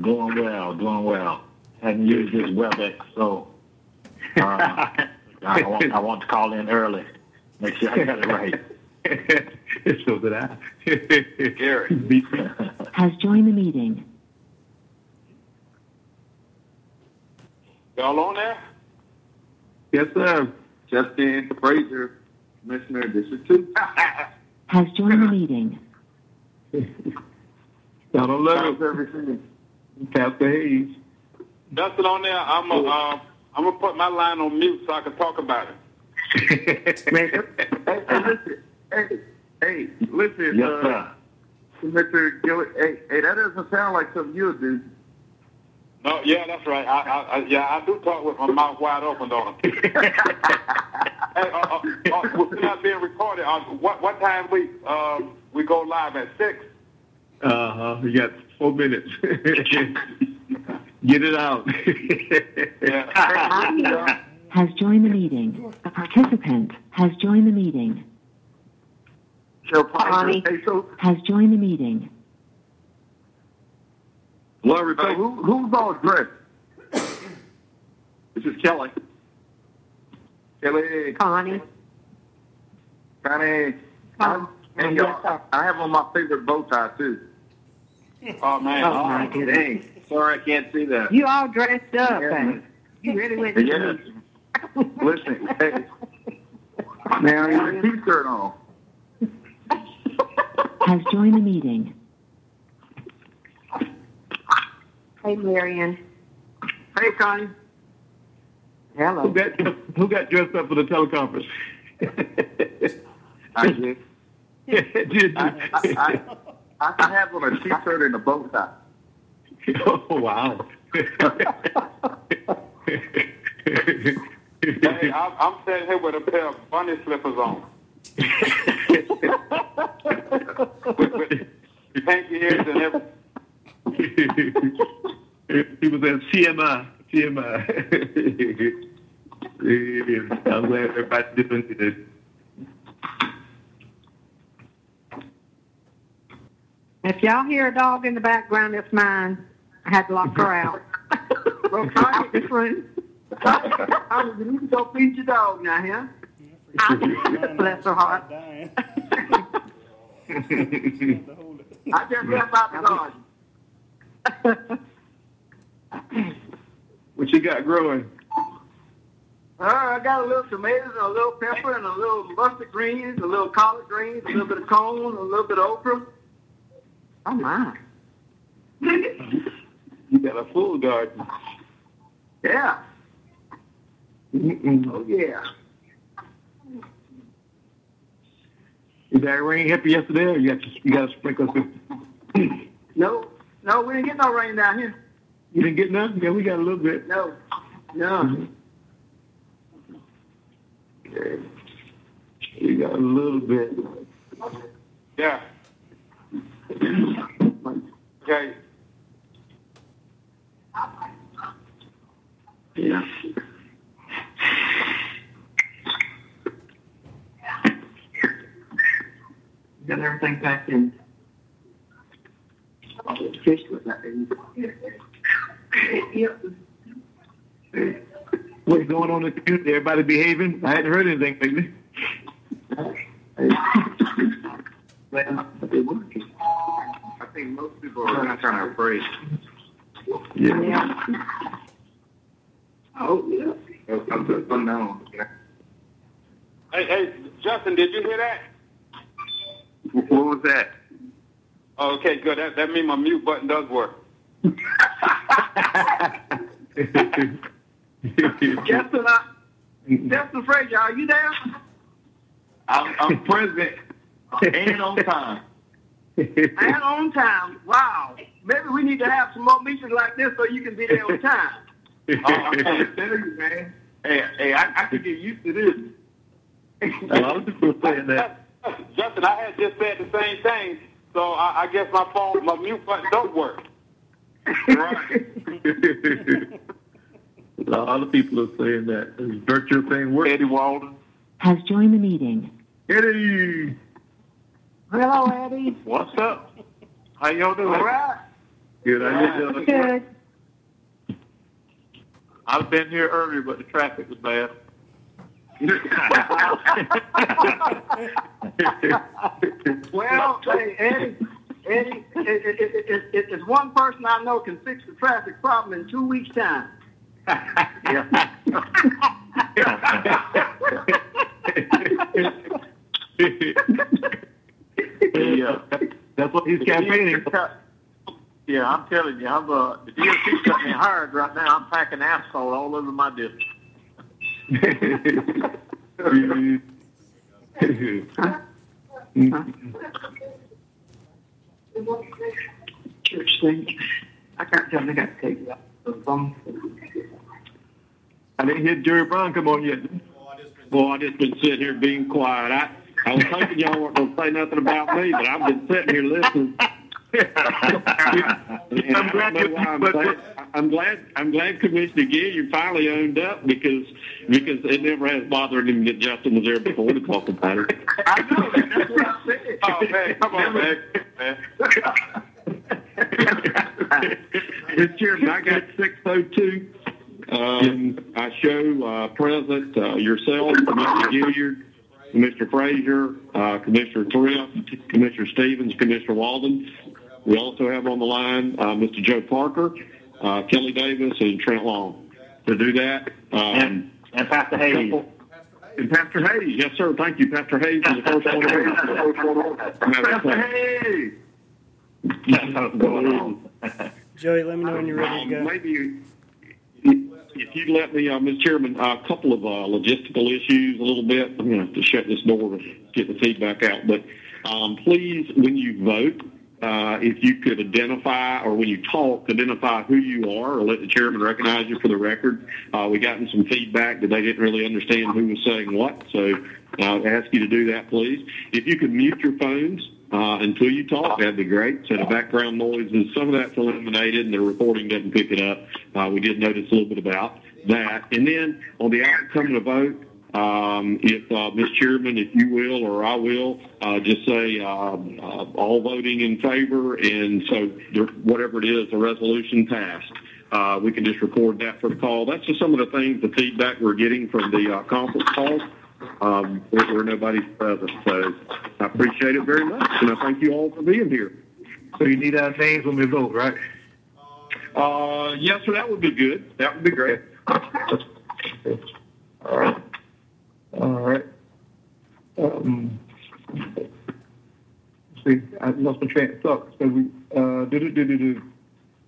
Doing well, doing well. Hadn't used this WebEx, so uh, I, want, I want to call in early. Make sure I got it right. so did I. Gary. Has joined the meeting. Y'all on there? yes, sir. Justin Frazier, Commissioner District Two. Has joined the meeting. Y'all don't love it. everything? Pastor Hayes. Justin on there. I'm a, uh, I'm gonna put my line on mute so I can talk about it. Man, hey, hey, listen. Hey, hey, listen. yes, uh, sir. Mr. Gilly, hey, hey, that doesn't sound like something you would do. No, yeah, that's right. I, I, I yeah, I do talk with my mouth wide open, don't I? hey, uh, uh, uh, we're not being recorded. Uh, what what time we um we go live at six? Uh huh. You got four minutes. Get it out. Has joined the meeting. A participant has joined the meeting. So, Piper, Connie. so, Has joined the meeting. Lori, so who, who's all dressed? this is Kelly. Kelly, Connie. Connie. Connie. And Yes, y'all. I have on my favorite bow tie too. Oh man. Oh, my goodness. Dang, sorry I can't see that. You all dressed up, Yeah. and you really went to Yes. Listen, hey, now you have a t-shirt on. Has joined the meeting. Hey, Marion. Hey, Connie. Who Hello. got who got dressed up for the teleconference? I did. Did you? I, I, I, I have on a t-shirt and a bow tie. oh wow. Hey, I'm, I'm sitting here with a pair of bunny slippers on. with, with pinky ears and everything. he was at CMI. CMI. I'm glad everybody's doing good. If y'all hear a dog in the background, it's mine. I had to lock her out. Well, Out Connie, this room. Connie, you need to go feed your dog now, huh? Bless her heart. I just left out the garden. What you got growing? Uh, I got a little tomatoes and a little pepper and a little mustard greens, a little collard greens, a little bit of corn, a little bit of okra. Oh, my. You got a full garden. Yeah. Mm-mm. Oh, yeah. Did that rain help you yesterday, or you got to, you got to sprinkle some? No, no, we didn't get no rain down here. You didn't get none? Yeah, we got a little bit. No, no. Mm-hmm. Okay. We got a little bit. Yeah. Okay. Yeah. Got everything packed in. Fish was not in. Yep. What's going on in the community? Everybody behaving? I hadn't heard anything lately. Well, they working. I think most people are not trying to pray. Yeah. Yeah. Oh, yeah. I'm just unknown. Hey, hey, Justin, did you hear that? What was that? Oh, okay, good. That that means my mute button does work. Justin, I, Justin Frazier, are you there? I'm, I'm present and on time. And on time. Wow. Maybe we need to have some more meetings like this so you can be there on time. Oh, I'm trying to tell you, man. Hey, hey, I, I could get used to this. A lot of people are saying that. Justin, I had just said the same thing, so I, I guess my phone, my mute button don't work. Right. A lot of people are saying that. This virtual thing works. Eddie Walden. Has joined the meeting. Eddie! Hello, Eddie. What's up? How y'all doing? All right. Good. I did, Good. I've been here earlier, but the traffic was bad. Well, hey, Eddie, Eddie, it, it, it, it, it, it's one person I know can fix the traffic problem in two weeks' time. Yeah. That's what he's campaigning. Yeah, I'm telling you, I'm uh, the DOT got me hired right now. I'm packing asphalt all over my district. Church thing. I can't tell them they got to take it up. Um, I didn't hear Jerry Brown come on yet. Well, I just been sitting here being quiet. I, I was hoping y'all weren't going to say nothing about me, but I've been sitting here listening. And I'm glad you, I'm, but- glad, I'm glad, I'm glad Commissioner Gill, you finally owned up because, because it never has bothered him that Justin was there before to talk about it. I know that. That's what I said. Oh man, come on, man. man. Mr. Chairman, I got six oh two. Um, I show, uh, present, uh, yourself, Commissioner Gilliard, Mr. Frazier, uh, Commissioner Thrift, Commissioner Stevens, Commissioner Walden. We also have on the line, uh, Mr. Joe Parker, uh, Kelly Davis, and Trent Long. To do that, um, And, and Pastor Hayes. and Pastor Hayes, yes, sir, thank you. Pastor Hayes is the first one. Pastor Hayes. What's going on. Joey, let me know when you're ready Um, to go. Maybe if you'd let me, uh, Mr. Chairman, a couple of uh, logistical issues a little bit. I'm going to have to shut this door to get the feedback out. But um, please, when you vote, uh, if you could identify, or when you talk, identify who you are, or let the chairman recognize you for the record. Uh, we gotten some feedback that they didn't really understand who was saying what, so uh, I would ask you to do that, please. If you could mute your phones uh, until you talk, that'd be great. So the background noises, some of that's eliminated, and the recording doesn't pick it up. Uh, we did notice a little bit about that. And then on the outcome of the vote, um, if uh, Ms. Chairman, if you will or I will, uh, just say um, uh, all voting in favor, and so there, whatever it is, the resolution passed. Uh, we can just record that for the call. That's just some of the things, the feedback we're getting from the uh, conference call um, where, where nobody's present. So I appreciate it very much, and I thank you all for being here. So you need our names when we vote, right? Uh, yes, sir, that would be good. That would be great. All right. All right. Um, see, I lost my train of thought. So we, uh, do, do, do, do, do.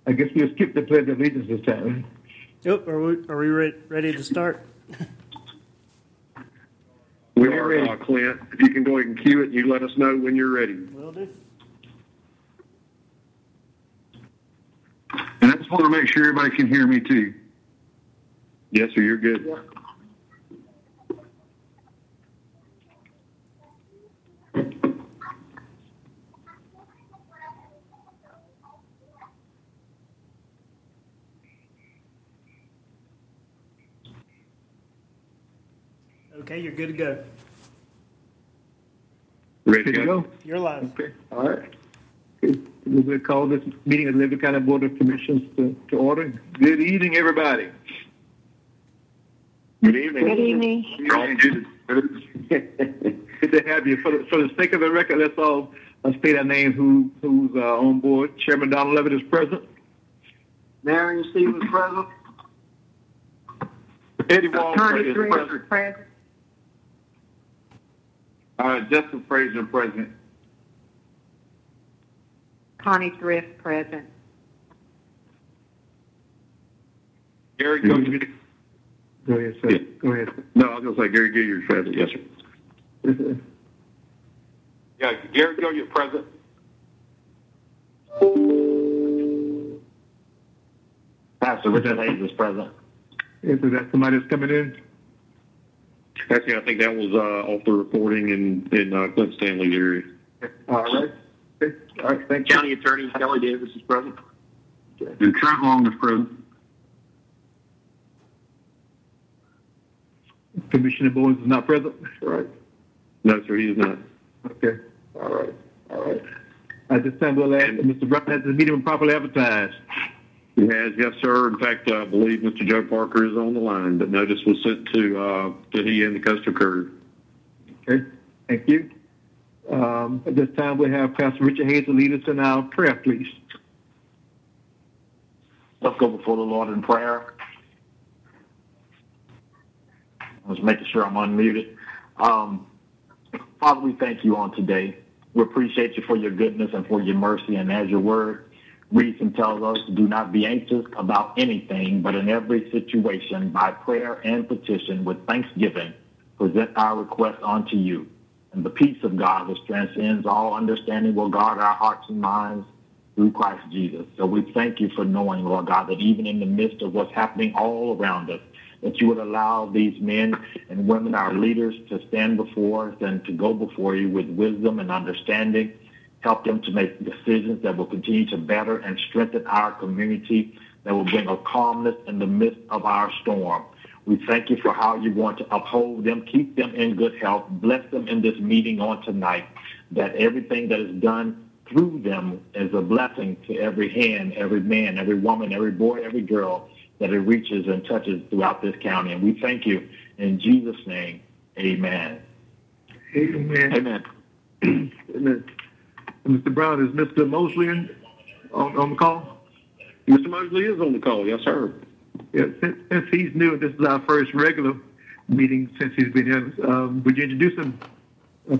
I guess we'll skip the pledge of allegiance this time. Yep, are we, are we re- ready to start? We are, uh, Clint. If you can go ahead and cue it, you let us know when you're ready. Will do. And I just want to make sure everybody can hear me too. Yes, sir, you're good. Okay, you're good to go. Ready to to go? go? You're live. Okay. All right. We're going to call this meeting of the Liberty County Board of Commissions to, to order. Good evening, everybody. Good evening. Good evening. You're good. Good to have you. For the, for the sake of the record, let's all uh, state our names, who, who's uh, on board. Chairman Donald Lovett is present. Marion Stevens present. Eddie Walden Connie is present. Present. Uh, Justin Frazier, President. Connie Thrift, present. Gary. Coach. Go ahead, sir. Yeah. Go ahead. No, I was going to say Gary Gilliard's present. Yes, sir. sir. Yeah, Gary Gilliard, President. Pastor Richard Hayes is present. Is that somebody that's coming in? Actually, I think that was uh, off the recording in, in uh, Clint Stanley's area. All right. All right. Thank you. County Attorney Kelly Davis is present. And Trent Long is present. Commissioner Bowens is not present. All right. No, sir, he is not. Okay. All right. All right. At this time, we'll ask Mr. Brown, has the meeting properly advertised? It has, yes, sir. In fact, I believe Mr. Joe Parker is on the line, but notice was sent to, uh, to he and the Coastal Courier. Okay, thank you. Um, at this time, we have Pastor Richard Hayes to lead us in our prayer, please. Let's go before the Lord in prayer. I was making sure I'm unmuted. Um, Father, we thank you on today. We appreciate you for your goodness and for your mercy. And as your word reads and tells us, to do not be anxious about anything, but in every situation, by prayer and petition, with thanksgiving, present our request unto you. And the peace of God, which transcends all understanding, will guard our hearts and minds through Christ Jesus. So we thank you for knowing, Lord God, that even in the midst of what's happening all around us, that you would allow these men and women, our leaders, to stand before us and to go before you with wisdom and understanding. Help them to make decisions that will continue to better and strengthen our community, that will bring a calmness in the midst of our storm. We thank you for how you're going to uphold them, keep them in good health, bless them in this meeting on tonight, that everything that is done through them is a blessing to every hand, every man, every woman, every boy, every girl that it reaches and touches throughout this county. And we thank you in Jesus' name. Amen. Amen. Amen. Amen. Mr. Brown, is Mr. Mosley in, on, on the call? Mr. Mosley is on the call, yes, sir. Yeah, since, since he's new, this is our first regular meeting since he's been here. Um, would you introduce him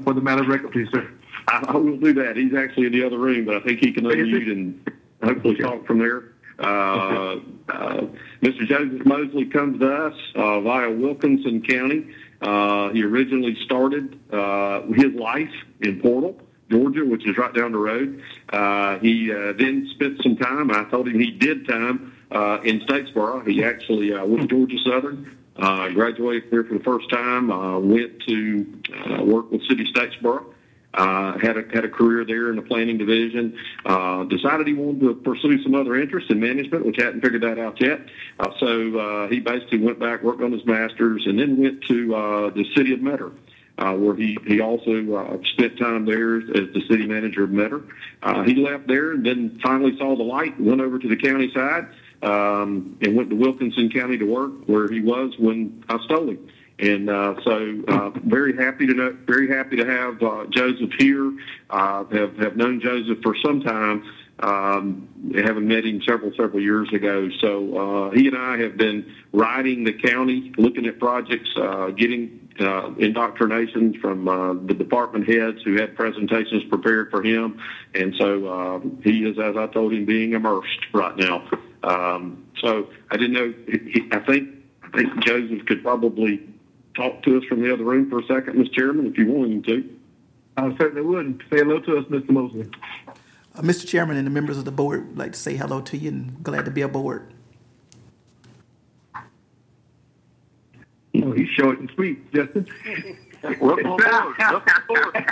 for the matter of record, please, sir? I, I will do that. He's actually in the other room, but I think he can unmute and hopefully talk from there. Uh, uh, Mr. Joseph Mosley comes to us uh, via Wilkinson County. Uh, he originally started uh, his life in Portal, Georgia, which is right down the road. Uh, he uh, then spent some time. I told him he did time uh, in Statesboro. He actually uh, went to Georgia Southern, uh, graduated there for the first time. Uh, went to uh, work with City Statesboro. Uh, had a had a career there in the planning division. Uh, decided he wanted to pursue some other interests in management, which hadn't figured that out yet. Uh, so uh, he basically went back, worked on his masters, and then went to uh, the city of Metter. Uh, where he, he also uh, spent time there as the city manager of Metter. Uh, he left there and then finally saw the light, went over to the county side, um, and went to Wilkinson County to work where he was when I stole him. And uh, so, uh, very happy to know, very happy to have uh, Joseph here. Uh, have have known Joseph for some time, um, having met him several several years ago. So uh, he and I have been riding the county, looking at projects, uh, getting uh, indoctrinations from uh, the department heads who had presentations prepared for him, and so uh, he is, as I told him, being immersed right now. Um, so I didn't know. He, I think I think Joseph could probably talk to us from the other room for a second, Mr. Chairman, if you want him to. I certainly would. Say hello to us, Mr. Mosley. Uh, Mr. Chairman and the members of the board would like to say hello to you and glad to be aboard. Oh, he's short and sweet, Justin. Welcome aboard. Welcome aboard.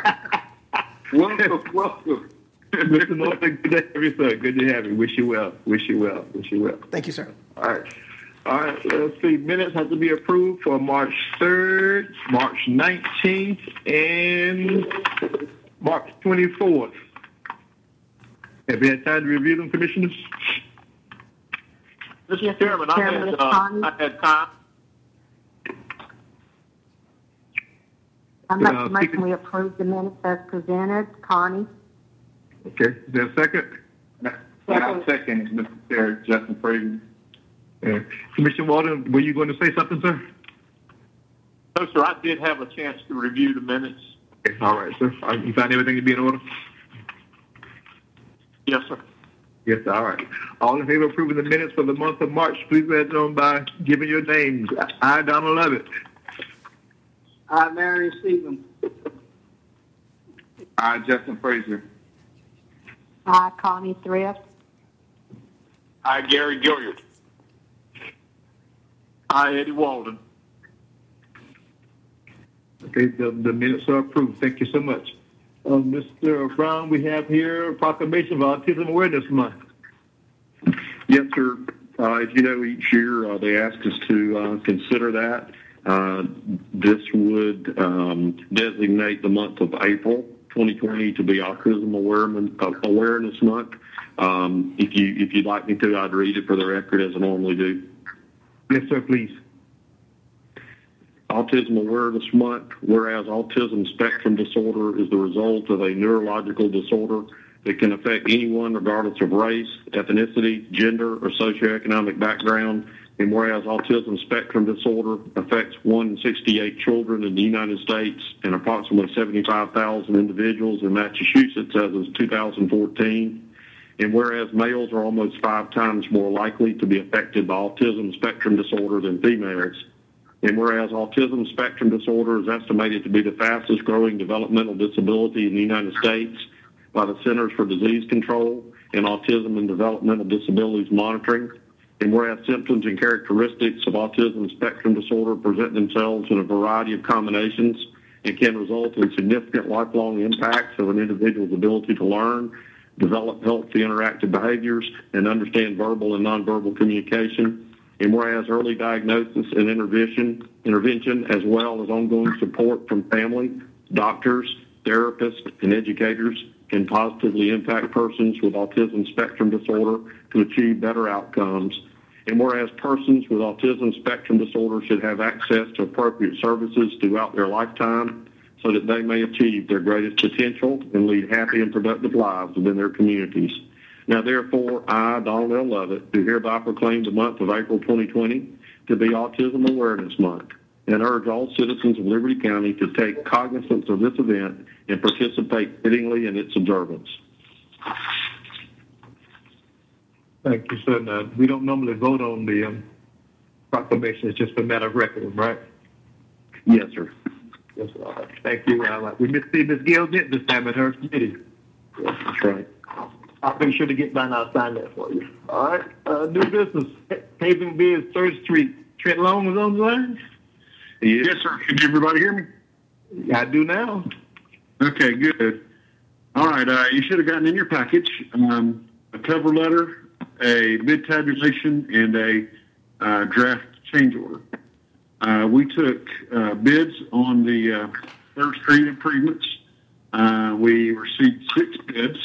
welcome, welcome. Mr. Mosley, good to have you, sir. Good to have you. Wish you well. Wish you well. Wish you well. Thank you, sir. All right. All right, let's see. Minutes have to be approved for March 3rd, March 19th, and March 24th. Have you had time to review them, commissioners? Mr. Chairman, I Chairman, had, uh, I had time. I make Uh, a motion we approve the minutes as presented. Connie? Okay, is there a second? Second. second, Mr. Chair, Justin Frazier. Uh, Commissioner Walden, were you going to say something, sir? No, sir, I did have a chance to review the minutes. Okay, all right, sir. All right, You found everything to be in order? Yes, sir. Yes, all right. All in favor of approving the minutes for the month of March, please let it known by giving your names. I, Donald Lovett. I, Mary Stevens. I, Justin Frazier. I, Connie Thrift. I, Gary Gilliard. I, Eddie Walden. Okay, the, the minutes are approved. Thank you so much. Uh, Mr. Brown, we have here a proclamation of Autism Awareness Month. Yes, sir. Uh, as you know, each year uh, they ask us to uh, consider that. Uh, this would um, designate the month of April 2020 to be Autism Awareness, Awareness Month. Um, if you if you'd like me to, I'd read it for the record as I normally do. Yes, sir, please. Autism Awareness Month, whereas autism spectrum disorder is the result of a neurological disorder that can affect anyone regardless of race, ethnicity, gender, or socioeconomic background. And whereas autism spectrum disorder affects 1 in 68 children in the United States and approximately 75,000 individuals in Massachusetts as of 2014. And whereas males are almost five times more likely to be affected by autism spectrum disorder than females. And whereas autism spectrum disorder is estimated to be the fastest growing developmental disability in the United States by the Centers for Disease Control and Autism and Developmental Disabilities Monitoring. And whereas symptoms and characteristics of autism spectrum disorder present themselves in a variety of combinations and can result in significant lifelong impacts of an individual's ability to learn, develop healthy interactive behaviors, and understand verbal and nonverbal communication. And whereas early diagnosis and intervention, intervention as well as ongoing support from family, doctors, therapists, and educators can positively impact persons with autism spectrum disorder to achieve better outcomes. And whereas persons with autism spectrum disorder should have access to appropriate services throughout their lifetime so that they may achieve their greatest potential and lead happy and productive lives within their communities. Now, therefore, I, Donald L. Lovett, do hereby proclaim the month of April 2020 to be Autism Awareness Month and urge all citizens of Liberty County to take cognizance of this event and participate fittingly in its observance. Thank you, sir. Now, we don't normally vote on the um, proclamation. It's just a matter of record, right? Yes, sir. Yes, sir. All right. Thank you. Uh, we missed see Ms. Gill did this time at her committee. Yes, that's right. I'll be sure to get by and I'll sign that for you. All right. Uh, new business. Paving bids, Third Street. Trent Long is on the line? Yes, Yes, sir. Can everybody hear me? I do now. Okay, good. All right. Uh, you should have gotten in your package um, a cover letter, a bid tabulation, and a uh, draft change order. Uh, we took uh, bids on the uh, Third Street improvements. Uh, we received six bids.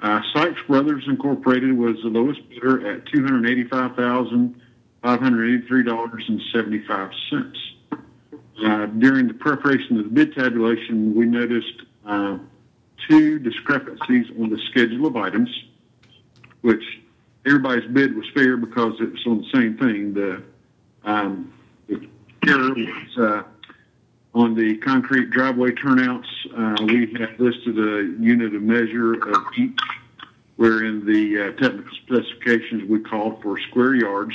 Uh, Sykes Brothers Incorporated was the lowest bidder at two hundred eighty-five thousand five hundred eighty-three dollars and seventy-five cents. During the preparation of the bid tabulation, we noticed two discrepancies on the schedule of items, which everybody's bid was fair because it was on the same thing. The, um, the error was uh, on the concrete driveway turnouts. Uh, we had listed a unit of measure of each, where in the uh, technical specifications we called for square yards.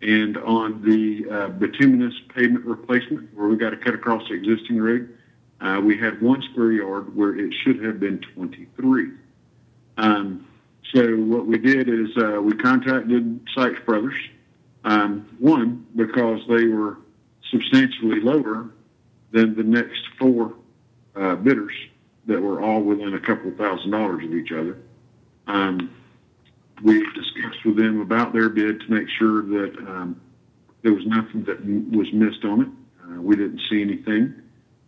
And on the uh, bituminous pavement replacement, where we got to cut across the existing road, uh, we had one square yard where it should have been 23. Um, so what we did is uh, we contacted Sykes Brothers. Um, one because they were substantially lower than the next four uh, bidders that were all within a couple thousand dollars of each other. Um, we discussed with them about their bid to make sure that um, there was nothing that was missed on it. Uh, we didn't see anything.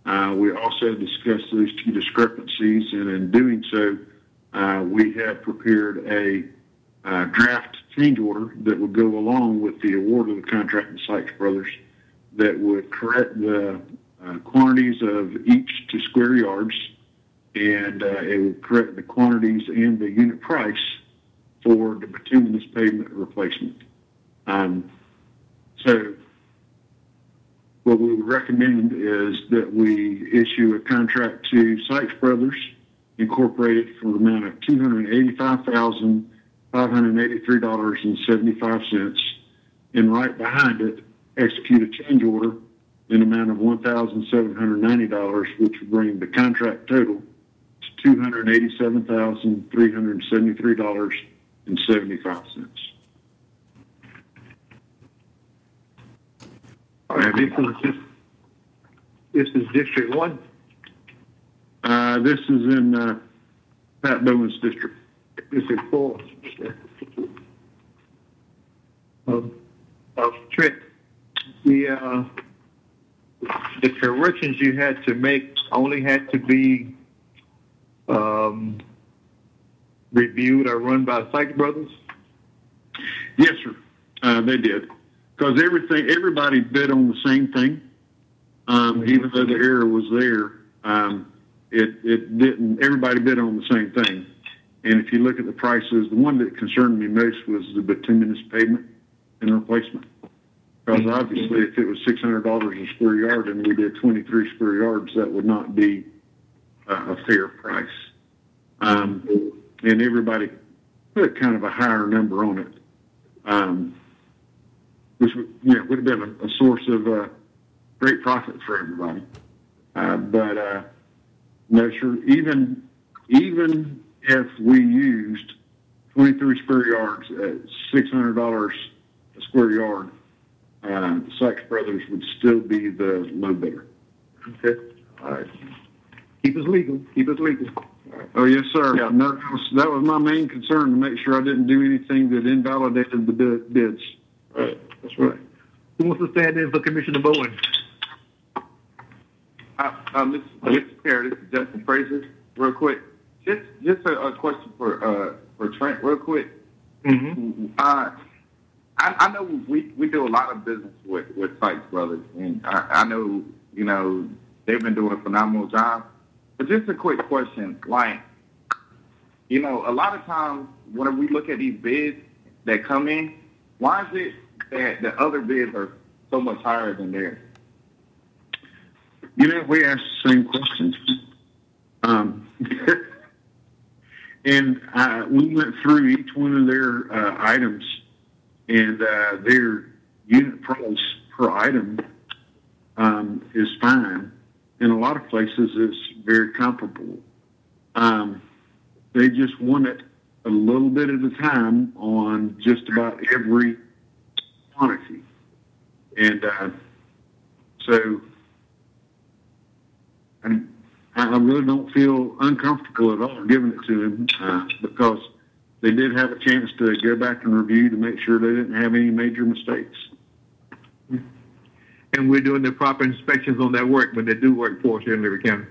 Uh, we also discussed those two discrepancies, and in doing so, uh, we have prepared a uh, draft change order that would go along with the award of the contract to Sykes Brothers that would correct the uh, quantities of each to square yards, and uh, it would correct the quantities and the unit price for the bituminous pavement replacement. Um, so what we would recommend is that we issue a contract to Sykes Brothers Incorporated for the amount of two hundred eighty-five thousand five hundred eighty-three dollars and seventy-five cents, and right behind it, execute a change order in amount of one thousand seven hundred ninety dollars, which would bring the contract total to two hundred eighty-seven thousand three hundred seventy-three dollars and seventy-five cents. All right. This is this is District One. Uh, this is in uh, Pat Bowen's district. District Four. Um, uh, Trent, the uh, the corrections you had to make only had to be um, reviewed or run by Sykes Brothers? Yes, sir. Uh, they did. Because everything, everybody bid on the same thing. Um, even though the error was there, um, it, it didn't, everybody bid on the same thing. And if you look at the prices, the one that concerned me most was the bituminous pavement and replacement. Because obviously, if it was six hundred dollars a square yard and we did twenty-three square yards, that would not be a, a fair price. Um, and everybody put kind of a higher number on it, um, which would, you know, would have been a, a source of uh, great profit for everybody. Uh, but uh, no, sure, even even if we used 23 square yards at $600 a square yard, uh, Sykes Brothers would still be the low bidder. Okay. All right. Keep us legal. Keep us legal. Oh yes, sir. Yeah. No, that, was, that was my main concern to make sure I didn't do anything that invalidated the bids. Right. That's right. Who wants to stand in for Commissioner Bowen? Uh, uh, Mr. Mr. Chair, this is Justin Frazier. Real quick, just just a, a question for uh, for Trent, real quick. Mm-hmm. Uh, I, I know we we do a lot of business with with Sykes Brothers, and I, I know you know they've been doing a phenomenal job. But just a quick question, like you know, a lot of times when we look at these bids that come in, why is it that the other bids are so much higher than theirs? You know, we asked the same questions. Um, and uh, we went through each one of their uh, items, and uh, their unit price per item um, is fine. In a lot of places, it's very comparable. Um, they just want it a little bit at a time on just about every quantity, and uh, so. And I really don't feel uncomfortable at all giving it to him uh, because they did have a chance to go back and review to make sure they didn't have any major mistakes. And we're doing the proper inspections on that work when they do work for us here in Liberty County.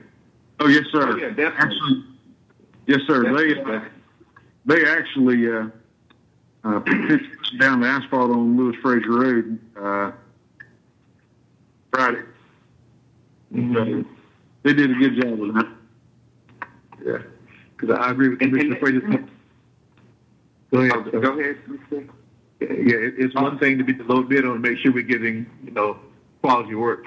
Oh yes, sir. Oh, yeah, definitely. Actually, yes, sir. They uh, they actually uh, uh, put down the asphalt on Lewis Fraser Road uh, Friday. Mm-hmm. So, they did a good job with that. Yeah, because I agree with Commissioner Frazier. Go ahead. Oh, go ahead. Yeah, it, it's one thing to be the low bid on, make sure we're getting you know quality work.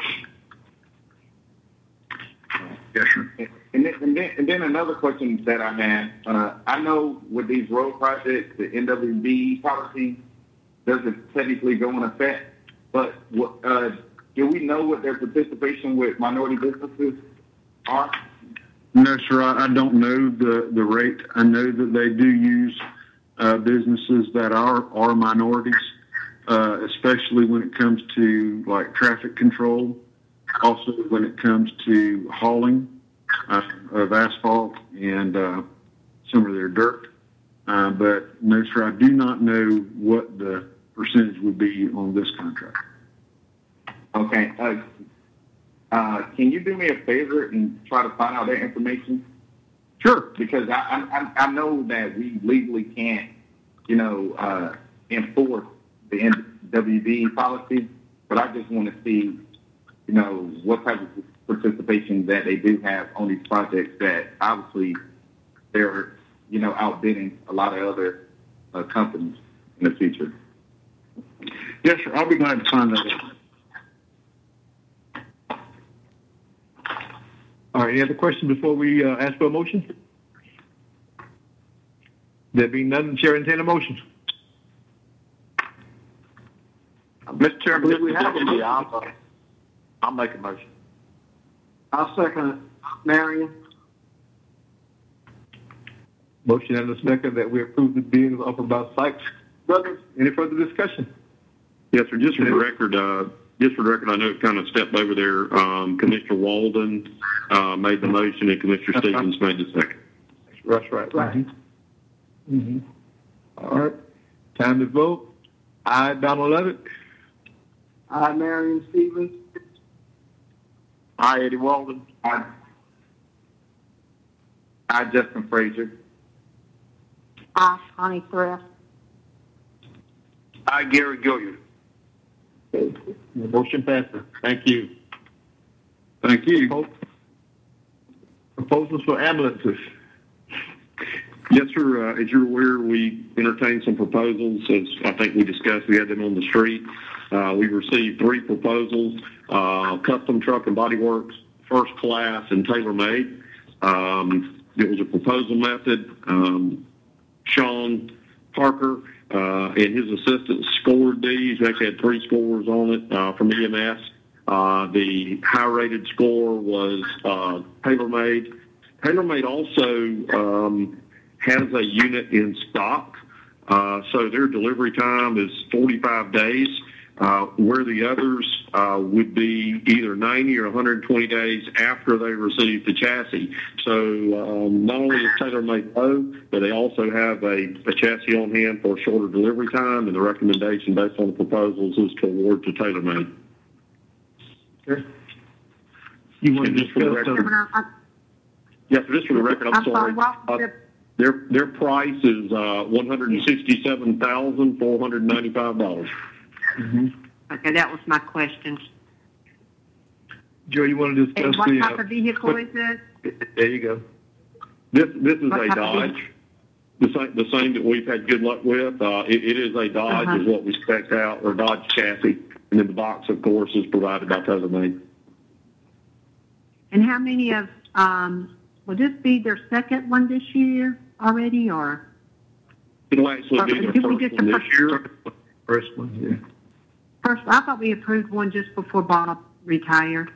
Yes, sir. And then, and then, and then another question that I had, uh, I know with these road projects, the NWB policy doesn't technically go in effect, but what, uh, do we know what their participation with minority businesses? No, sir. I, I don't know the, the rate. I know that they do use uh, businesses that are are minorities, uh, especially when it comes to like traffic control. Also, when it comes to hauling uh, of asphalt and uh, some of their dirt. Uh, but no, sir. I do not know what the percentage would be on this contract. Okay. Uh, can you do me a favor and try to find out that information? Sure. Because I, I, I know that we legally can't, you know, uh, enforce the NWB policy, but I just want to see, you know, what type of participation that they do have on these projects that obviously they're, you know, outbidding a lot of other uh, companies in the future. Yes, sir. I'll be glad to find that out. All right. Any other questions before we uh, ask for a motion? There being none, Chair entertain a motion. Mr. Chairman, if we have a motion, I'll, I'll make a motion. I'll second it. Marion? Motion and a second that we approve the bid of about Sykes Brothers. Any further discussion? Yes, sir. Just for the record, uh, just for the record, I know it kind of stepped over there. Um, Commissioner Walden uh, made the motion, and Commissioner Stevens made the second. That's right. Right. Mm-hmm. All right. Time to vote. I, Donald Lovett. I, Marion Stevens. I, Eddie Walden. I, I, Justin Frazier. I, Connie Thrift. I, Gary Gilliard. The motion passes. Thank you. Thank you. Proposals for ambulances. Yes, sir. Uh, as you're aware, we entertained some proposals. As I think we discussed, we had them on the street. Uh, we received three proposals: uh, custom truck and body works, first class, and tailor made. Um, it was a proposal method. Um, Sean Parker uh, and his assistant scored these. We actually had three scores on it uh, from EMS. Uh, the high-rated score was uh, TaylorMade. TaylorMade also um, has a unit in stock, uh, so their delivery time is 45 days, uh, where the others uh, would be either 90 or 120 days after they receive the chassis. So um, not only is TaylorMade low, but they also have a, a chassis on hand for a shorter delivery time, and the recommendation based on the proposals is to award to TaylorMade. You want And to just for the record, Yes, sir, just for the record, I'm I'm sorry. sorry, Uh, Their, their price is, uh, one hundred and sixty-seven thousand, four hundred and ninety-five dollars. Okay, that was my question. Joe, you want to And discuss what the, type uh, of vehicle is this? there you go. This, this is What a Dodge, the same, the same that we've had good luck with. Uh, it, it is a Dodge Uh-huh. is what we spec out, or Dodge chassis. And then the box, of course, is provided by TaylorMade. And how many of, um, will this be their second one this year already, or? It'll actually be their first one this year. First one, yeah. First, I thought we approved one just before Bob retired.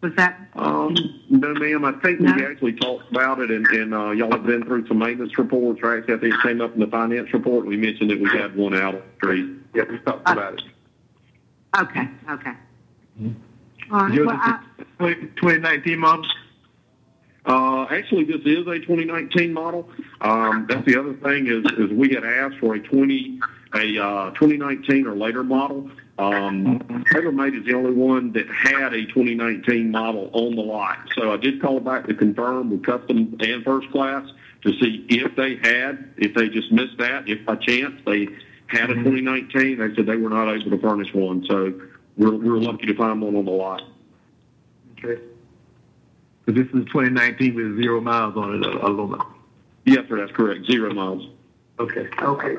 Was that? Um, no, ma'am. I think we actually talked about it, and, and uh, y'all have been through some maintenance reports, right? I think it came up in the finance report. We mentioned that we had one out on the street. Yeah, we talked about it. Okay, okay. All right, Joe, well, I, this is 20 2019 model? Uh, actually, this is a 2019 model. Um, that's the other thing is, is we had asked for a 20, a uh, 2019 or later model. Um, TaylorMade is the only one that had a 2019 model on the lot. So I did call back to confirm with custom and first class to see if they had, if they just missed that, if by chance they had a 2019. They said they were not able to furnish one. So we're, we're lucky to find one on the lot. Okay. So this is 2019 with zero miles on it. Yes, sir, that's correct. Zero miles. Okay. Okay.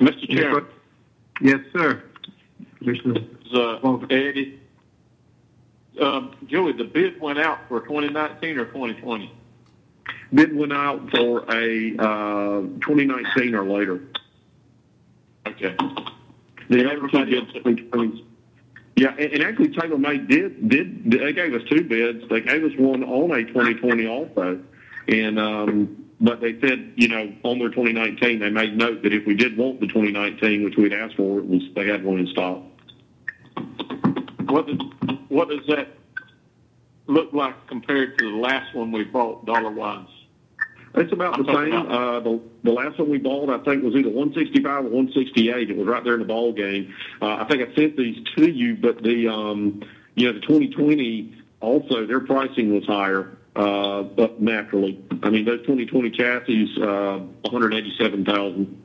Mr. Chairman, Yes, sir. Commissioner, uh, Eddie, um, Joey, the bid went out for 2019 or 2020? Bid went out for a uh, 2019 or later. Okay. The other two bids, Yeah, and, and actually TaylorMade did did they gave us two bids. They gave us one on a 2020 also, and um, but they said you know on their 2019 they made note that if we did want the 2019, which we'd asked for, it was they had one in stock. What does, what does that look like compared to the last one we bought dollar wise? It's about the I'm talking same. Uh, the the last one we bought, I think, was either 165 or 168. It was right there in the ball game. Uh, I think I sent these to you, but the um, you know the 2020 also their pricing was higher. Uh, but naturally, I mean those 2020 chassis, uh, 187,000.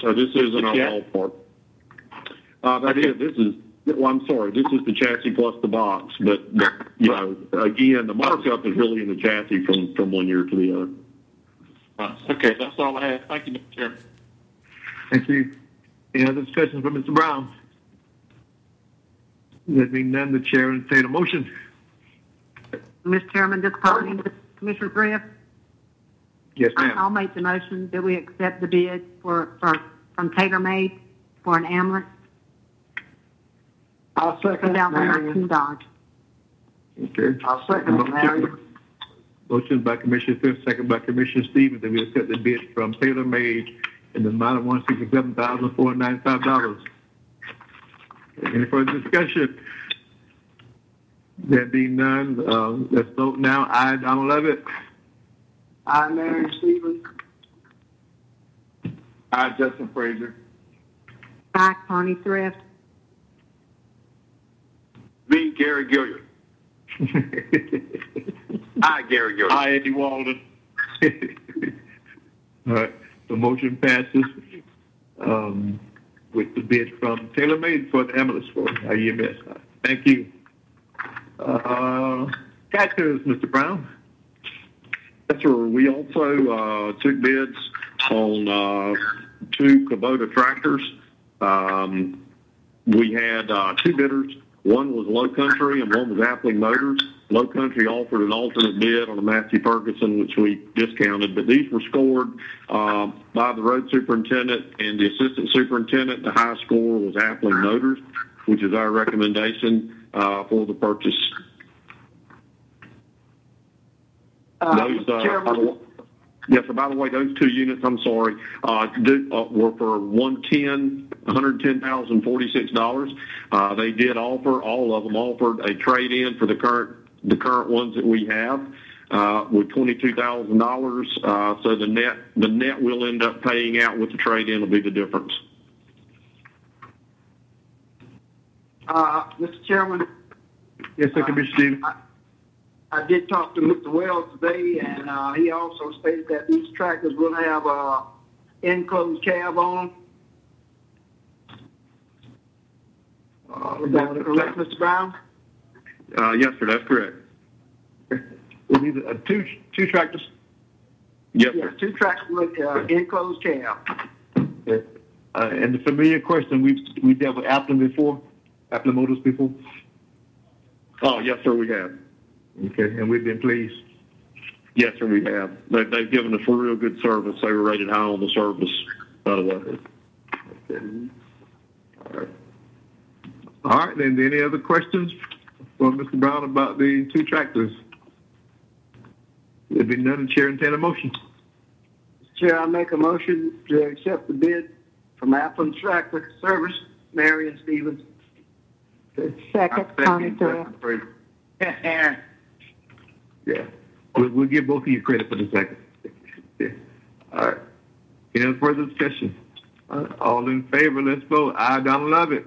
So this is in our Yeah. ballpark. Uh, that is, this is, well, I'm sorry, this is the chassis plus the box, but, but, you know, again, the markup is really in the chassis from, from one year to the other. Right. Okay, that's all I have. Thank you, Mr. Chairman. thank you. Any other discussions from Mr. Brown? There being none, the chair will entertain a motion. Mr. Chairman, this party, Commissioner Thrift, Yes, I- ma'am. I'll make the motion that we accept the bid for, for, from TaylorMade for an ambulance I'll for second the that, Marion. 2019 Dodge. Okay. I'll second it, Marion. Motion by Commissioner Thrift, second by Commissioner Stevens, that we accept the bid from Taylor Made in the amount of one sixty-seven thousand four hundred ninety-five dollars. Any further discussion? There being none, uh, let's vote now. I, Donald Lovett. I, Marion Stevens. I, Justin Frazier. I, Connie Thrift. Me, Gary Gilliard. Hi, Gary Gilliard. Hi, Eddie Walden. All right, the motion passes um, with the bid from Taylor Made for the ambulance for IEMS. Thank you. Uh, Mr. Brown. Yes, sir. We also uh, took bids on uh, two Kubota tractors. Um, we had uh, two bidders. One was Low Country and one was Appling Motors. Low Country offered an alternate bid on a Massey Ferguson, which we discounted, but these were scored uh, by the road superintendent and the assistant superintendent. The high score was Appling Motors, which is our recommendation uh, for the purchase. Uh, Those, uh, Yes, sir. By the way, those two units, I'm sorry, uh, do, uh, were for one ten, one hundred ten thousand forty six dollars. Uh, they did offer all of them offered a trade in for the current the current ones that we have uh, with twenty two thousand dollars. Uh, so the net the net we'll end up paying out with the trade in will be the difference. uh, Mr. Chairman, Yes, sir, Commissioner Stevens. I did talk to Mr. Wells today, and uh, he also stated that these tractors will have a enclosed cab on. Uh, Is that correct, Mr. Brown? Uh, yes, sir. That's correct. Well, these are two two tractors. Yes, Yes, sir. two tractors with uh, enclosed cab. Uh, and the familiar question we've we dealt with Appling before, Appling Motors before. Oh, yes, sir. We have. Okay, and we've been pleased. Yes, sir. We have. They, they've given us a real good service. They were rated high on the service. By the way. All right. All right, then any other questions for Mr. Brown about the two tractors? There'd be none, the chair entertain a motion. Chair, I make a motion to accept the bid from Appling Tractor Service, Marion Stevens. Second, Connie Thrift. Yeah. We'll, we'll give both of you credit for the second. Yeah. All right. Any other further discussion? All, right. All in favor, let's vote. I, Donald Lovett.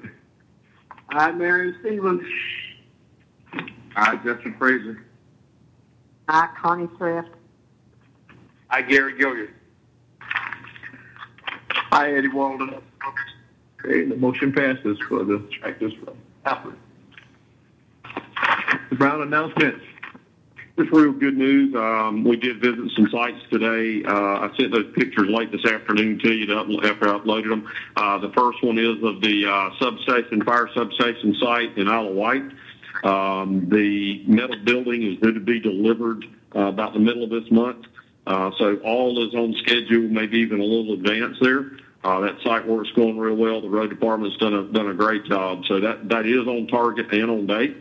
I, Marion Stevens. I, Justin Frazier. I, Connie Thrift. Hi, Gary Gilliard. Hi, Eddie Walden. Okay, the motion passes for the tractors from Appling. The Brown announcement. Just real good news. Um, we did visit some sites today. Uh, I sent those pictures late this afternoon to you to up, after I uploaded them. Uh, the first one is of the uh, substation, fire substation site in Isle of Wight. Um, the metal building is due to be delivered uh, about the middle of this month. Uh, so all is on schedule, maybe even a little advance there. Uh, that site work's going real well. The road department's done a done a great job. So that that is on target and on date.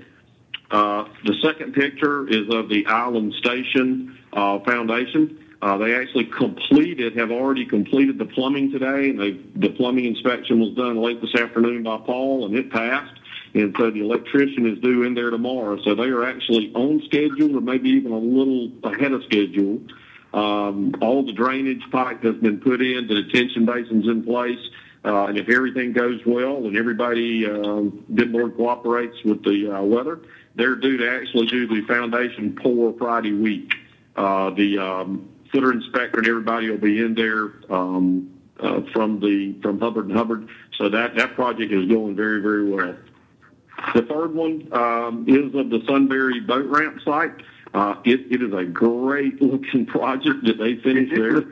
Uh, the second picture is of the Island Station uh, Foundation. Uh, they actually completed, have already completed the plumbing today, and the plumbing inspection was done late this afternoon by Paul, and it passed. And so the electrician is due in there tomorrow. So they are actually on schedule, or maybe even a little ahead of schedule. Um, all the drainage pipe has been put in, the detention basin's in place. Uh, and if everything goes well and everybody, um, good Lord cooperates with the uh, weather, they're due to actually do the foundation pour Friday week. Uh, the um, footer inspector and everybody will be in there um, uh, from the from Hubbard and Hubbard. So that that project is going very very well. The third one um, is of the Sunbury boat ramp site. Uh, it, it is a great looking project that they finished there.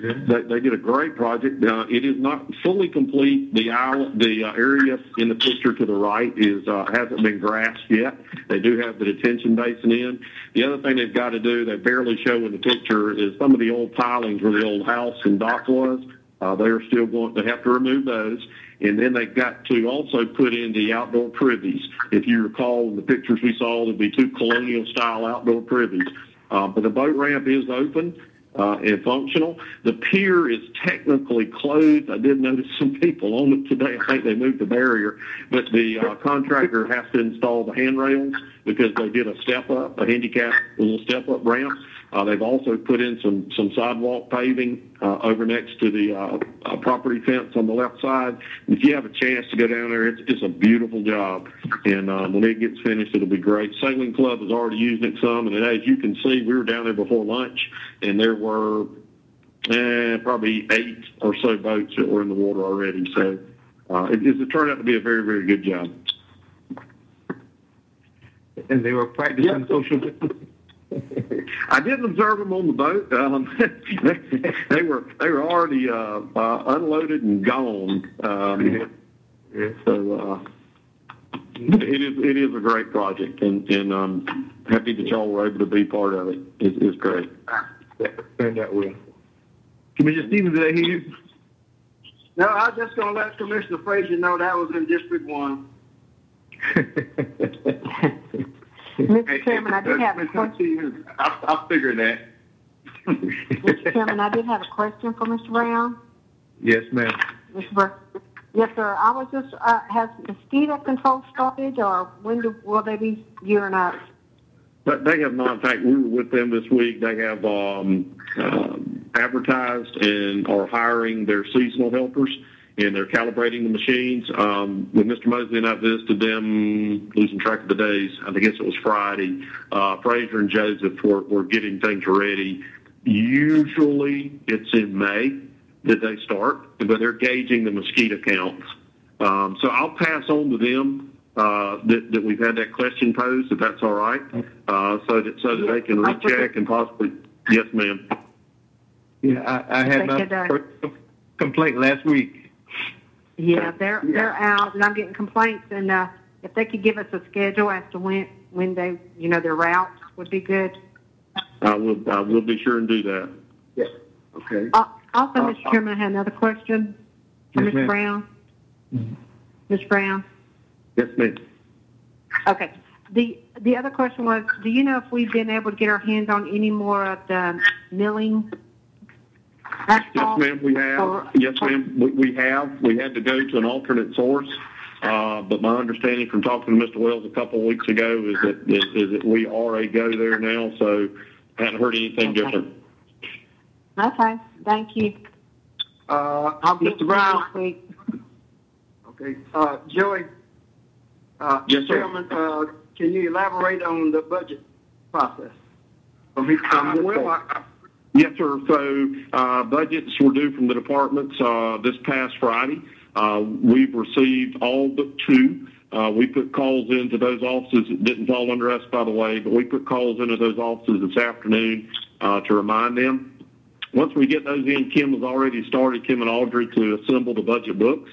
They, they did a great project. Uh, it is not fully complete. The island, the uh, area in the picture to the right is uh, hasn't been grassed yet. They do have the detention basin in. The other thing they've got to do, they barely show in the picture, is some of the old pilings where the old house and dock was. Uh, they are still going to have to remove those. And then they've got to also put in the outdoor privies. If you recall in the pictures we saw, there'd be two colonial style outdoor privies. Uh, but the boat ramp is open uh, and functional. The pier is technically closed. I did notice some people on it today. I think they moved the barrier, but the uh, contractor has to install the handrails because they did a step up, a handicap, a little step up ramp. Uh, they've also put in some some sidewalk paving uh, over next to the uh, uh, property fence on the left side. If you have a chance to go down there, it's, it's a beautiful job. And um, when it gets finished, it'll be great. Sailing Club has already used it some, and as you can see, we were down there before lunch, and there were eh, probably eight or so boats that were in the water already. So uh, it, it turned out to be a very very good job. And they were practicing social distancing. I didn't observe them on the boat. Um, they, they were they were already uh, uh, unloaded and gone. Um, so uh, it is it is a great project, and and um, happy that y'all were able to be part of it. It's, it's great. Turned out well. Commissioner Stevens, did I hear you? No, I was just going to let Commissioner Frazier know that was in District 1. Mr. Chairman, I did have a question. I, I figured that. Mr. Chairman, I did have a question for Mr. Brown. Yes, ma'am. Mr. Brown. Yes, sir. I was just, uh, has mosquito control started or when do, will they be gearing up? But they have not. In fact, we were with them this week. They have um, um, advertised and are hiring their seasonal helpers, and they're calibrating the machines. Um, when Mr. Mosley and I visited them, losing track of the days, I guess it was Friday. Uh, Fraser and Joseph were, were getting things ready. Usually, it's in May that they start, but they're gauging the mosquito counts. Um, so I'll pass on to them uh, that, that we've had that question posed, if that's all right, uh, so that so that they can recheck and possibly. Yes, ma'am. Yeah, I, I had my you, complaint last week. Yeah, they're, they're out and I'm getting complaints and, uh, if they could give us a schedule as to when, when they, you know, their route would be good. I will. I will be sure and do that. Yes. Okay. Uh, also, Mr. Chairman, I had another question for Yes, Mr. ma'am. Brown. Ms. Brown? Yes, ma'am. Okay. The the other question was, do you know if we've been able to get our hands on any more of the milling Yes, asphalt? ma'am. We have. Or- Yes, ma'am. We, we have. We had to go to an alternate source. Uh, but my understanding from talking to Mr. Wells a couple of weeks ago is that is, is that we are a go there now. So I haven't heard anything Okay. different. Okay, thank you. Uh, I'll Mr. Brown. Okay. Uh, Joey. Uh, Yes, sir. Chairman, uh, can you elaborate on the budget process? From his, from this well. I, I- yes, sir. So uh, budgets were due from the departments uh, this past Friday. Uh, we've received all but two. Uh, we put calls into those offices. It didn't fall under us, by the way, but we put calls into those offices this afternoon uh, to remind them. Once we get those in, Kim has already started, Kim and Audrey, to assemble the budget books.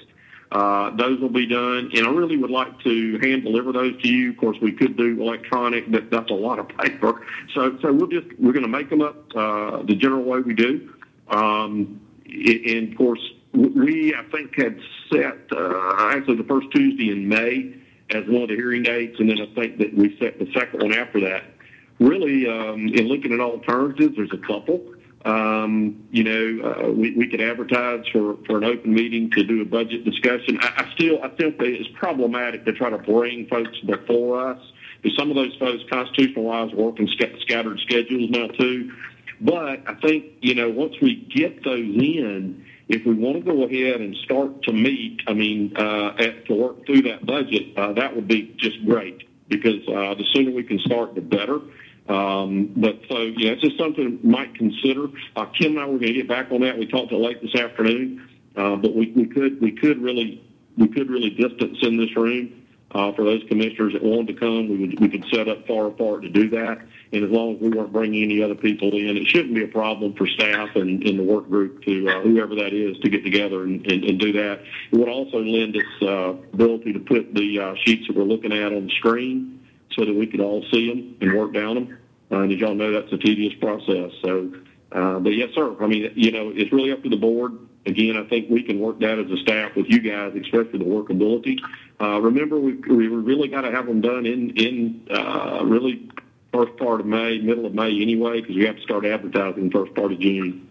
Uh, those will be done, and I really would like to hand deliver those to you. Of course, we could do electronic, but that's a lot of paper. So, so we'll just we're going to make them up uh, the general way we do. Um, and of course, we I think had set uh, actually the first Tuesday in May as one of the hearing dates, and then I think that we set the second one after that. Really, um, in looking at alternatives, there's a couple. Um, you know, uh, we, we could advertise for, for an open meeting to do a budget discussion. I, I still, I think it's problematic to try to bring folks before us. Because some of those folks, constitutional wise, work in sc- scattered schedules now too. But I think, you know, once we get those in, if we want to go ahead and start to meet, I mean, uh, at, to work through that budget, uh, that would be just great because uh, the sooner we can start, the better. Um, but so, yeah, it's just something might consider. Uh, Kim and I were going to get back on that. We talked till late this afternoon, uh, but we, we could we could really we could really distance in this room uh, for those commissioners that wanted to come. We would we could set up far apart to do that, and as long as we weren't bringing any other people in, it shouldn't be a problem for staff and, and the work group to uh, whoever that is to get together and, and, and do that. It would also lend us uh, ability to put the uh, sheets that we're looking at on the screen so that we could all see them and work down them. Uh, and as y'all know, that's a tedious process. So, uh, but yes, sir. I mean, you know, it's really up to the board. Again, I think we can work that as a staff with you guys, especially the workability. Uh, remember, we we really got to have them done in in uh, really first part of May, middle of May anyway, because we have to start advertising first part of June.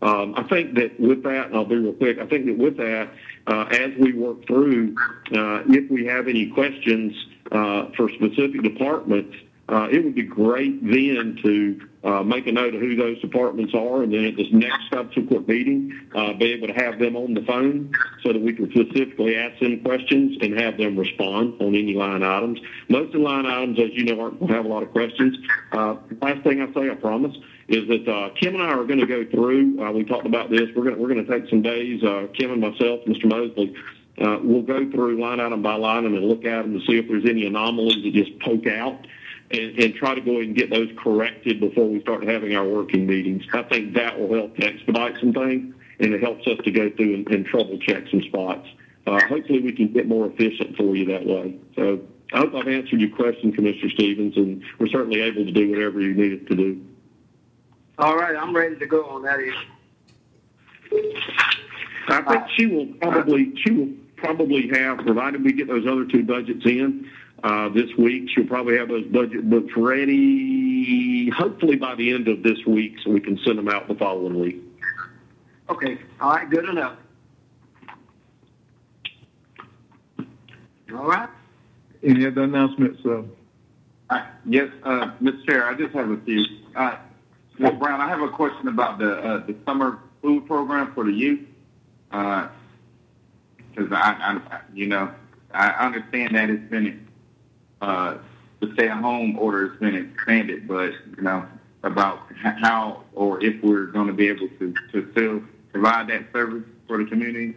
Um, I think that with that, and I'll be real quick. I think that with that, uh, as we work through, uh, if we have any questions uh, for specific departments, uh, it would be great then to uh, make a note of who those departments are, and then at this next subsequent meeting, uh, be able to have them on the phone so that we can specifically ask them questions and have them respond on any line items. Most of the line items, as you know, aren't going to have a lot of questions. Uh, last thing I say, I promise, is that uh, Kim and I are going to go through. Uh, we talked about this. We're going we're going to take some days. Uh, Kim and myself, Mr. Mosley, uh, we'll go through line item by line item and look at them to see if there's any anomalies that just poke out and, and try to go ahead and get those corrected before we start having our working meetings. I think that will help to expedite some things, and it helps us to go through and, and trouble check some spots. Uh, hopefully, we can get more efficient for you that way. So I hope I've answered your question, Commissioner Stevens, and we're certainly able to do whatever you need us to do. All right, I'm ready to go on that issue. I think she will probably she will probably have, provided we get those other two budgets in, uh, this week. She'll probably have those budget books ready, hopefully by the end of this week, so we can send them out the following week. Okay, all right, good enough. All right. Any other announcements? Uh, Uh, yes, uh, Mr. Chair, I just have a few. Uh, Ms. Brown, I have a question about the uh, the summer food program for the youth. Because I, I, you know, I understand that it's been uh, the stay-at-home order has been expanded, but you know about how or if we're going to be able to to still provide that service for the community.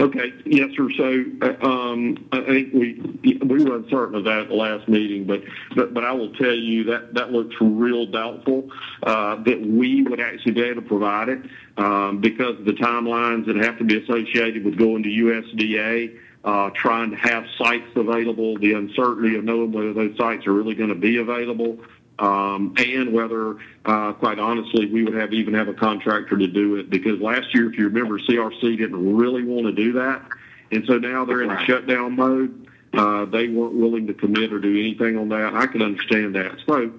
Okay, yes, sir. So uh, um, I think we we were uncertain of that at the last meeting, but but, but I will tell you that that looks real doubtful uh, that we would actually be able to provide it um, because of the timelines that have to be associated with going to USDA. Uh, trying to have sites available, the uncertainty of knowing whether those sites are really going to be available, um, and whether, uh, quite honestly, we would have even have a contractor to do it. Because last year, if you remember, CRC didn't really want to do that, and so now they're in a shutdown mode. Uh, they weren't willing to commit or do anything on that. I can understand that. So,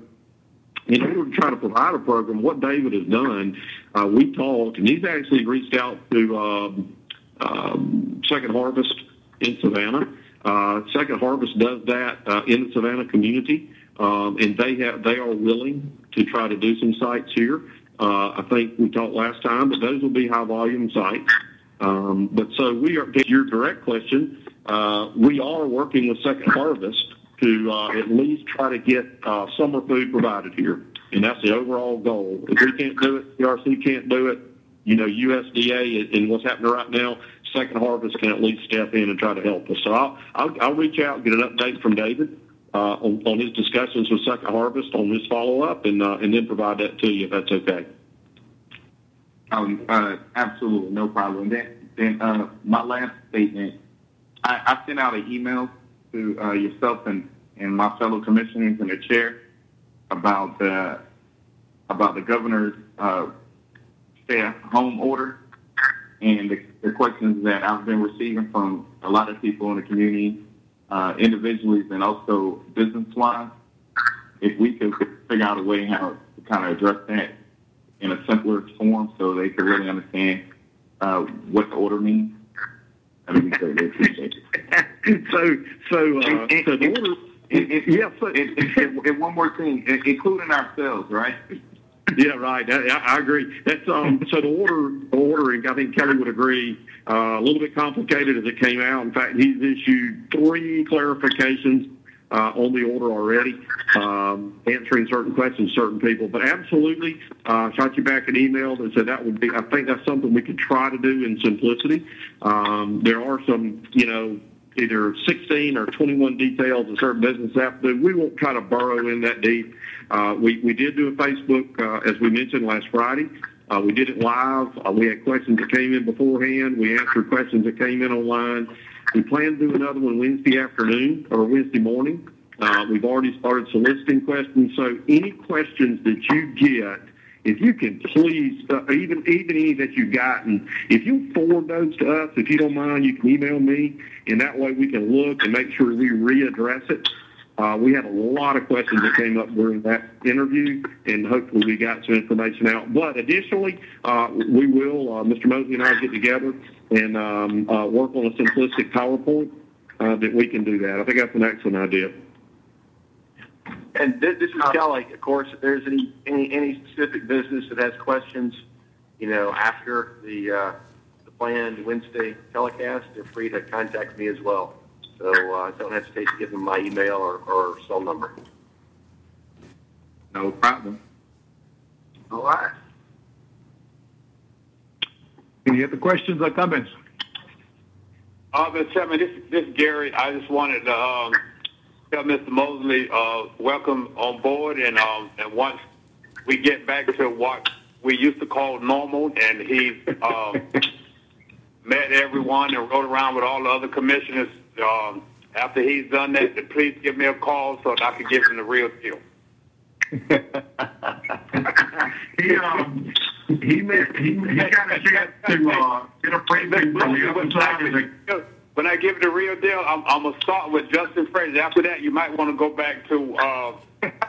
in order to try to provide a program, what David has done, uh, we talked, and he's actually reached out to um, um, Second Harvest in Savannah. Uh, Second Harvest does that uh, in the Savannah community, um, and they have they are willing to try to do some sites here. Uh, I think we talked last time, but those will be high volume sites. Um, but so we are. To your direct question, uh, we are working with Second Harvest to uh, at least try to get uh, summer food provided here, and that's the overall goal. If we can't do it, CRC can't do it. You know, USDA and what's happening right now, Second Harvest can at least step in and try to help us. So I'll I'll, I'll reach out and get an update from David uh, on, on his discussions with Second Harvest on his follow up, and uh, and then provide that to you if that's okay. Um, uh, absolutely, no problem. Then, then uh, my last statement, I, I sent out an email to uh, yourself and, and my fellow commissioners and the chair about the about the governor's uh, stay-at-home order and the, the questions that I've been receiving from a lot of people in the community, uh, individually and also business-wise. If we could figure out a way how to kind of address that in a simpler form so they could really understand uh, what the order means. I mean, greatly appreciate it. so, so, uh, and, so the order. It, it, yeah, so, and, and, and one more thing, including ourselves, right? Yeah, right. I, I agree. That's um. So the order, ordering, I think Kelly would agree. Uh, a little bit complicated as it came out. In fact, he's issued three clarifications uh, on the order already, um, answering certain questions, certain people. But absolutely, uh, shot you back an email that said that would be. I think that's something we could try to do in simplicity. Um, there are some, you know, either 16 or 21 details that certain business have to. We won't try to burrow in that deep. Uh, we, we did do a Facebook, uh, as we mentioned last Friday. Uh, we did it live. Uh, we had questions that came in beforehand. We answered questions that came in online. We plan to do another one Wednesday afternoon or Wednesday morning. Uh, we've already started soliciting questions. So any questions that you get, if you can please, uh, even even any that you've gotten, if you forward those to us, if you don't mind, you can email me, and that way we can look and make sure we readdress it. Uh, we had a lot of questions that came up during that interview, and hopefully we got some information out. But additionally, uh, we will, uh, Mr. Mosley and I get together and um, uh, work on a simplistic PowerPoint uh, that we can do that. I think that's an excellent idea. And this, this is Kelly. Of course, if there's any, any any specific business that has questions, you know, after the uh, the planned Wednesday telecast, they're free to contact me as well. So uh, don't hesitate to give them my email or, or cell number. No problem. All right. Any other questions or comments? Uh, Mr. Chairman, this, this is Gary. I just wanted to um, tell Mr. Mosley, uh, welcome on board, and um, and once we get back to what we used to call normal, and he um, met everyone and rode around with all the other commissioners. Um, after he's done that, please give me a call so that I can give him the real deal. He um he met he, he got a chance to uh, get a briefing from the of the When I give it the real deal, I'm, I'm gonna start with Justin Frazier. After that, you might want to go back to uh,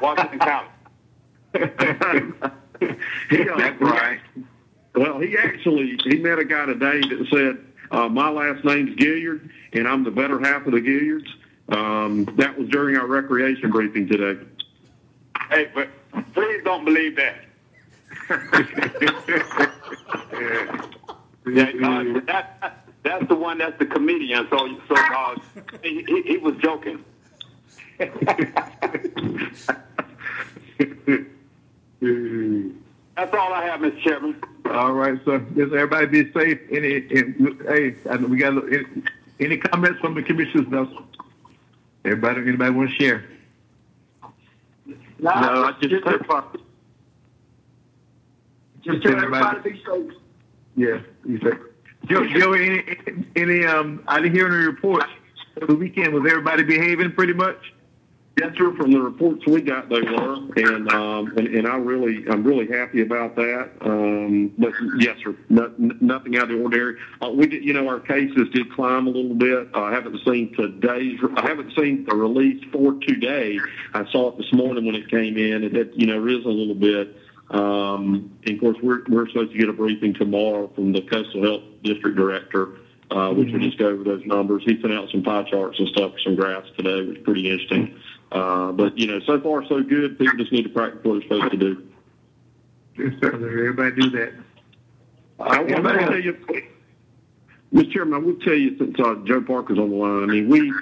Washington County. That's right. Well, he actually he met a guy today that said, uh, "My last name's Gilliard, and I'm the better half of the Gilliards." Um, that was during our recreation briefing today. Hey, but please don't believe that. yeah, uh, that, that's the one. That's the comedian. So, so uh, he, he, he was joking. That's all I have, Mr. Chairman. All right, so just everybody be safe. Any, any hey, we got any, any comments from the commissioners? No. Everybody, anybody want to share? No, I just just, just tell everybody to be safe. Yeah, you said. Joe, Joe, any, any, um, I didn't hear any reports the weekend. Was everybody behaving pretty much? Yes, sir. From the reports we got, they were, and um, and, and I really, I'm really happy about that. Um, but yes, sir. No, nothing out of the ordinary. Uh, we did, you know, our cases did climb a little bit. Uh, I haven't seen today's. I haven't seen the release for today. I saw it this morning when it came in. It had, you know, risen a little bit. Um, and of course, we're we're supposed to get a briefing tomorrow from the Coastal Health District Director. Uh, which will just go over those numbers. He sent out some pie charts and stuff, some graphs today, which is pretty interesting. Uh, but you know, so far so good. People just need to practice what they're supposed to do. Yes, sir. Everybody do that. I want to tell you, Mr. Chairman, I will tell you since uh, Joe Parker's on the line. I mean, we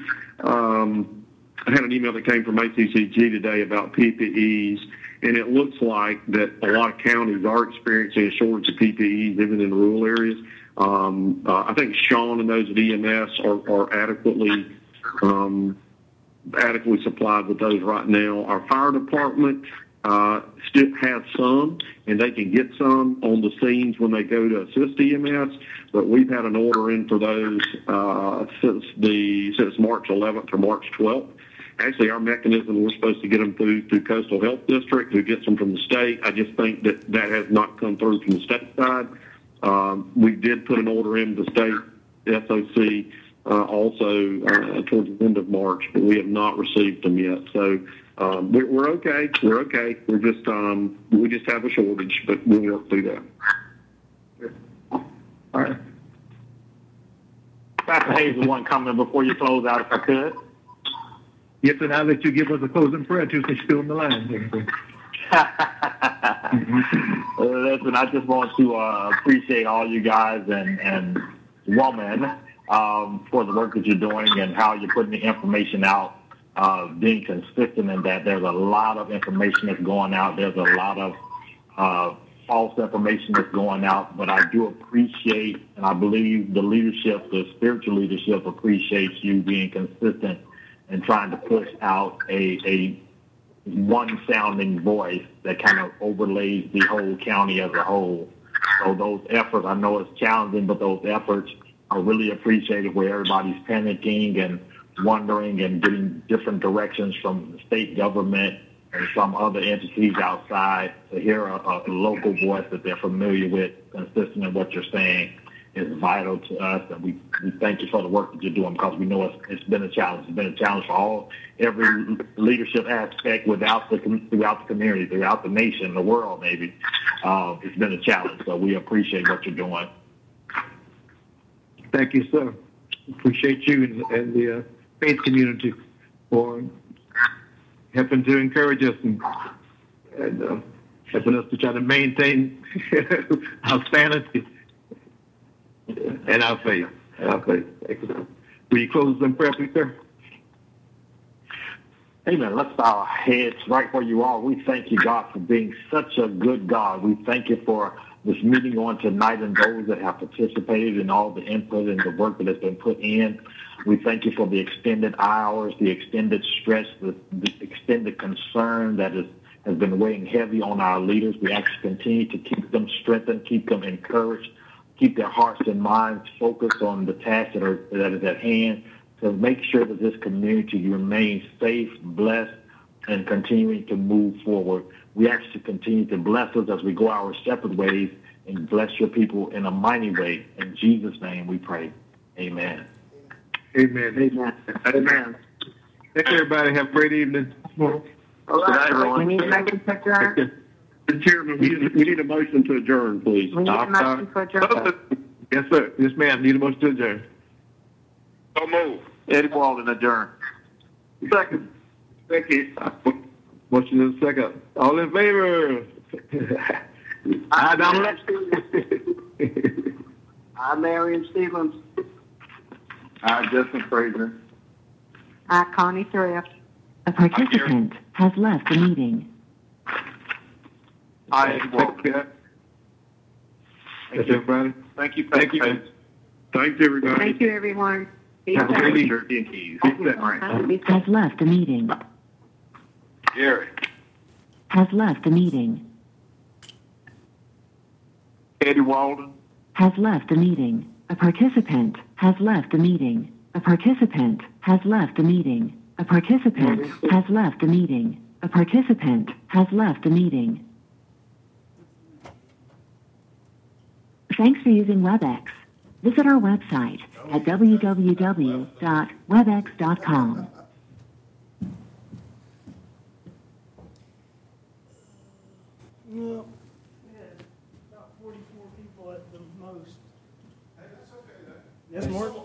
um, I had an email that came from ACCG today about PPEs, and it looks like that a lot of counties are experiencing a shortage of PPEs, even in rural areas. Um, uh, I think Sean and those at EMS are, are adequately um, adequately supplied with those right now. Our fire department uh, still has some, and they can get some on the scenes when they go to assist EMS. But we've had an order in for those uh, since the since March 11th or March 12th. Actually, our mechanism we're supposed to get them through through Coastal Health District, who gets them from the state. I just think that that has not come through from the state side. Um, we did put an order in the state SOC uh, also uh, towards the end of March, but we have not received them yet. So um, we're, we're okay. We're okay. We're just um, we just have a shortage, but we'll work through that. All right. Pastor Hayes, one comment before you close out, if I could. Yes, and I'll let you give us a closing prayer too, since you're still the line. Uh, listen, I just want to uh, appreciate all you guys and, and woman um, for the work that you're doing and how you're putting the information out, uh, being consistent in that. There's a lot of information that's going out. There's a lot of uh, false information that's going out, but I do appreciate, and I believe the leadership, the spiritual leadership appreciates you being consistent and trying to push out a, a one sounding voice that kind of overlays the whole county as a whole. So those efforts, I know it's challenging, but those efforts are really appreciated where everybody's panicking and wondering and getting different directions from the state government and some other entities outside to hear a, a local voice that they're familiar with, consistent in what you're saying is vital to us, and we, we thank you for the work that you're doing because we know it's, it's been a challenge. It's been a challenge for all every leadership aspect without the throughout the community, throughout the nation, the world. Maybe uh, it's been a challenge. So we appreciate what you're doing. Thank you, sir. Appreciate you and, and the uh, faith community for helping to encourage us and, and uh, helping us to try to maintain our sanity and our faith. And our faith. Will you close in prayer, please, sir? Amen. Let's bow our heads right where you are. We thank you, God, for being such a good God. We thank you for this meeting on tonight and those that have participated in all the input and the work that has been put in. We thank you for the extended hours, the extended stress, the, the extended concern that is, has been weighing heavy on our leaders. We ask you continue to keep them strengthened, keep them encouraged, keep their hearts and minds focused on the task that, are, that is at hand to make sure that this community remains safe, blessed, and continuing to move forward. We ask you to continue to bless us as we go our separate ways and bless your people in a mighty way. In Jesus' name we pray. Amen. Amen. Amen. Amen. Thank you, everybody. Have a great evening. All right, everyone. We need a motion to adjourn. Mr. Chairman, we need, we need a motion to adjourn, please. We need a motion to adjourn. Yes, sir. Yes, ma'am. Need a motion to adjourn. So move. Eddie Walden adjourn. Second. Second. Motion is second. All in favor? Aye, Donald. I'm Marion Stevens. Uh, Justin Frazier. I, Connie Thrift. A participant has left the meeting. Aye, Eddie Walden. Thank you. Everybody. Thank you, Thank you. Thanks, everybody. Thank you, everyone. Be Have a great evening. Has left the meeting. Gary. Has left the meeting. Eddie Walden. Has left the meeting. A participant has left the meeting. A participant has left the meeting. A participant has left the meeting. A participant has left the meeting. Thanks for using WebEx. Visit our website at www.webex.com. Well, we had about 44 people at the most. Hey, that's okay, though. That's more-